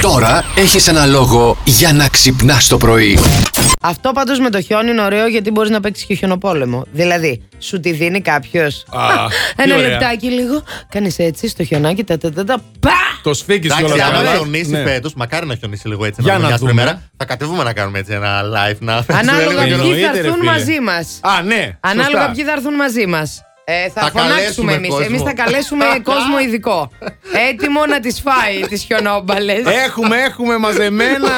Τώρα έχεις ένα λόγο για να ξυπνάς το πρωί. Αυτό πάντως με το χιόνι είναι ωραίο γιατί μπορείς να παίξεις και χιονοπόλεμο. Δηλαδή, σου τη δίνει κάποιος; Α, τι Ένα ωραία. λεπτάκι λίγο. Κάνεις έτσι στο χιονάκι, τα τα τα τα. Πα! Το σφίγγεις Εντάξει, κιόλα. άμα καλά. χιονίσει Ναι. φέτος, μακάρι να χιονίσει λίγο έτσι. Για να να μοιάζει δούμε. ημέρα. Θα κατεβούμε να κάνουμε έτσι ένα live να Ανάλογα Εννοείται, ποιοι θα ρε έρθουν φίλε. μαζί μας. Α, ναι. Ανάλογα σωστά. ποιοι θα έρθουν μαζί μας. Ε, θα, Θα φωνάξουμε καλέσουμε εμείς. κόσμο. Εμείς θα καλέσουμε κόσμο ειδικό. Έτοιμο να τις φάει τις χιονόμπαλες. Έχουμε, έχουμε μαζεμένα.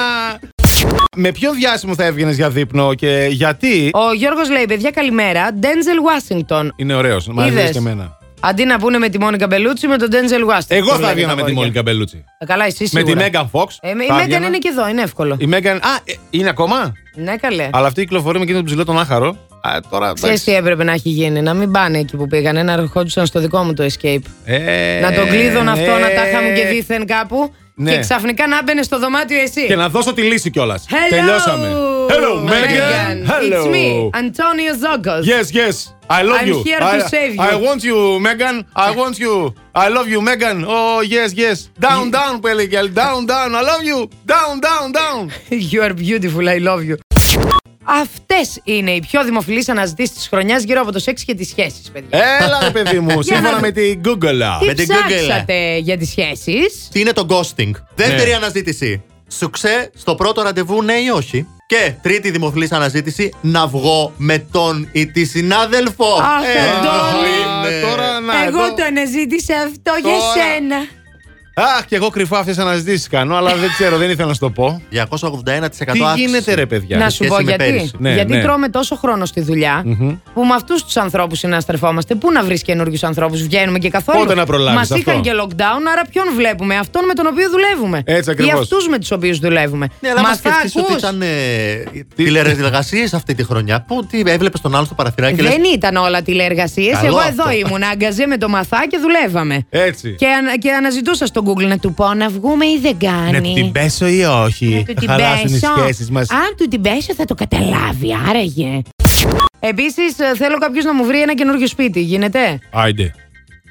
Με ποιον διάσημο θα έβγαινες για δείπνο και γιατί; Ο Γιώργος λέει: Παιδιά, καλημέρα. Ντέντζελ Ουάσιγκτον. Είναι ωραίος. Μ' αρέσει Είδες; και εμένα. Αντί να πούνε με τη Μόνικα Μπελούτσι, με τον Ντέντζελ Ουάσιγκτον. Εγώ θα λένε έβγαινα τα με τη αγόρια. Μόνικα Μπελούτσι. Ε, Καλά, εσύ Με σίγουρα. τη Μέγαν Φόξ. Ε, η Μέγαν είναι και εδώ, είναι εύκολο. Η Μέγαν. Α, ε, είναι ακόμα; Ναι, καλέ. Αλλά αυτή κυκλοφορεί με εκείνο τον ψηλό τον άχαρο. Α, τώρα. Ξέρεις εντάξει. τι έπρεπε να έχει γίνει, να μην πάνε εκεί που πήγανε, να ερχόντουσαν στο δικό μου το escape. Ε, να τον κλείδων αυτό, να τα είχαμε και ε, δίθεν κάπου. Ναι. Και ξαφνικά να μπαινε στο δωμάτιο εσύ. Και να δώσω τη λύση κιόλας. Hello, Τελειώσαμε. Hello, Megan. Megan. Hello. It's me, Antonio Zogos. Yes, yes. I love I'm you. here to I, save you. I want you, Megan. I want you. I love you, Megan. Oh, yes, yes. Down, down, που έλεγε. Down, down. I love you. Down, down, down. You are beautiful, I love you. Αυτές είναι οι πιο δημοφιλείς αναζητήσεις της χρονιάς γύρω από το σεξ και τις σχέσεις, παιδιά. Έλα, ρε παιδί μου. Σύμφωνα να- με την Google. Τι με την Google. ψάξατε για τις σχέσεις; Τι είναι το ghosting; Δεύτερη Ναι. αναζήτηση. Σουξέ στο πρώτο ραντεβού, ναι ή όχι; Και τρίτη δημοφιλής αναζήτηση, να βγω με τον ή τη συνάδελφο. Αχ, Ε, Αντώνη. είναι. Τώρα να. Εγώ εδώ- το αναζήτησα αυτό για Τώρα. σένα. Αχ, και εγώ κρυφά αυτές τι αναζητήσει κάνω, αλλά δεν ξέρω, δεν ήθελα να σου το πω. 281% Τι αύξηση. γίνεται, ρε παιδιά; Να σε σου σχέση πω με γιατί. πέρυσι. Ναι, γιατί ναι. τρώμε τόσο χρόνο στη δουλειά που με αυτούς τους ανθρώπους συναστρεφόμαστε. Πού να βρεις καινούριους ανθρώπους, βγαίνουμε και καθόλου. Πότε να προλάβεις Μας αυτό; είχαν και lockdown, άρα ποιον βλέπουμε, αυτόν με τον οποίο δουλεύουμε. Έτσι Ή ακριβώς. αυτούς με τους οποίους δουλεύουμε. Ναι, αλλά Μα μας θα σκεφτείς ότι ακούς. ήταν ε, τηλεεργασίε αυτή τη χρονιά. Πού τι έβλεπες τον άλλο στο παραθυράκι και λες, Δεν ήταν όλα τηλεεργασίες. Καλό Εγώ αυτό. εδώ ήμουν, άγκαζε με το μαθά και δουλεύαμε. Έτσι. Και, ανα- και αναζητούσα στο Google να του πω να βγούμε ή δεν κάνει. Να του την πέσω ή όχι; Να του την Θα χαλάσουν οι πέσω. σχέσεις μας. Αν του την πέσω θα το καταλάβει, άραγε. Επίσης, θέλω κάποιος να μου βρει ένα καινούριο σπίτι. Γίνεται; Άιντε.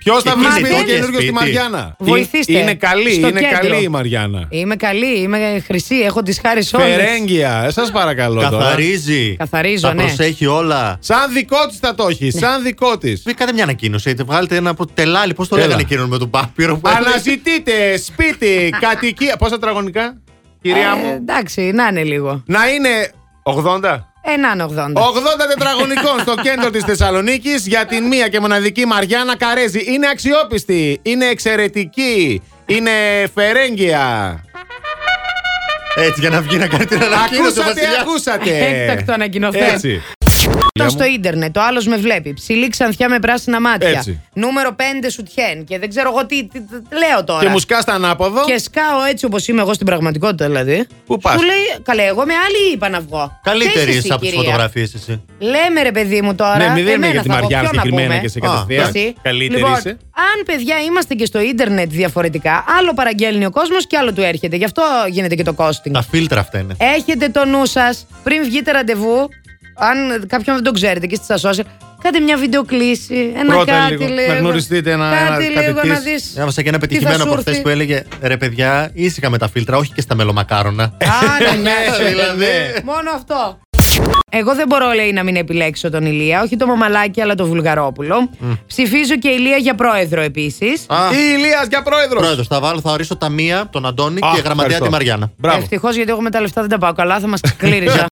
Ποιος θα Και βρει εκεί σπίτι δεν- καινούριο στη σπίτι. Μαριάννα; Βοηθήστε. Είναι καλή, Στο είναι κέντρο. καλή η Μαριάννα. Είμαι καλή, είμαι χρυσή, έχω τις χάρη όλες. Φερέγγια, σας παρακαλώ τώρα. Καθαρίζει. Καθαρίζω, τα ναι. προσέχει όλα. Σαν δικό της θα το έχει, σαν δικό της. Βρήκατε μια ανακοίνωση. είτε Βγάλετε ένα από τελάλι. Πώς το Έλα. λέγανε εκείνον με τον Πάπυρο. που έλεγε; Αναζητείτε σπίτι, κατοικία. Πόσα τετραγωνικά, κυρία Ε, μου; εντάξει, να είναι λίγο. Να είναι 80. Ε, να είναι 80. 80 τετραγωνικών στο κέντρο της Θεσσαλονίκης για την μία και μοναδική Μαριάννα Καρέζη. Είναι αξιόπιστη, είναι εξαιρετική, είναι φερέγγια. Έτσι για να βγει να κάνει την ανακοίνωση. ο Ακούσατε, Βασιλιάς. ακούσατε. Έκτακτο ανακοινωθέν. Έτσι. Το στο ίντερνετ, ο άλλος με βλέπει. Ψηλή ξανθιά με πράσινα μάτια. Έτσι. Νούμερο 5 σουτιέν. Και δεν ξέρω εγώ τι, τι- τι- λέω τώρα. Και μου σκάς στα ανάποδο. Και σκάω έτσι όπως είμαι εγώ στην πραγματικότητα δηλαδή. Πού πας; Σου λέει, καλέ, εγώ με άλλη είπα να βγω. Καλύτερη Ξέρεις είσαι εσύ, από τις κυρία; φωτογραφίες εσύ. Λέμε ρε παιδί μου τώρα. Ναι, μην λέμε εμένα για τη θα πω, Μαριάννα ποιο να συγκεκριμένα πούμε. και σε Α, κατευθείαν. Εσύ. Καλύτερη λοιπόν, είσαι. Αν παιδιά είμαστε και στο ίντερνετ διαφορετικά, άλλο παραγγέλνει ο κόσμος και άλλο του έρχεται. Γι' αυτό γίνεται και το costing. Τα φίλτρα αυτά είναι. Έχετε το νου σας πριν βγείτε ραντεβού, αν κάποιον δεν το ξέρετε και στα social, κάντε μια βιντεοκλήση. Ένα Πρώτα κάτι λίγο, λίγο. να γνωριστείτε ένα- κάτι ένα- κάτι λίγο της. να δεις Έβασα και ένα τι θα πετυχημένο σου από χθες έρθει. που έλεγε ρε παιδιά, ήσυχα με τα φίλτρα, όχι και στα μελομακάρονα. Άρα, ναι, δηλαδή. Μόνο αυτό. Εγώ δεν μπορώ, λέει, να μην επιλέξω τον Ηλία. Όχι το Μαμαλάκι, αλλά το Βουλγαρόπουλο. Ψηφίζω και Ηλία για πρόεδρο επίσης. Α, Η Ηλίας για πρόεδρος; Πρόεδρος, θα βάλω, θα ορίσω τα μία, τον Αντώνη Α, και γραμματέα ευχαριστώ. τη Μαριάννα. Μπράβο. Ευτυχώς γιατί εγώ με τα λεφτά δεν τα πάω καλά, θα μας κλήριζα.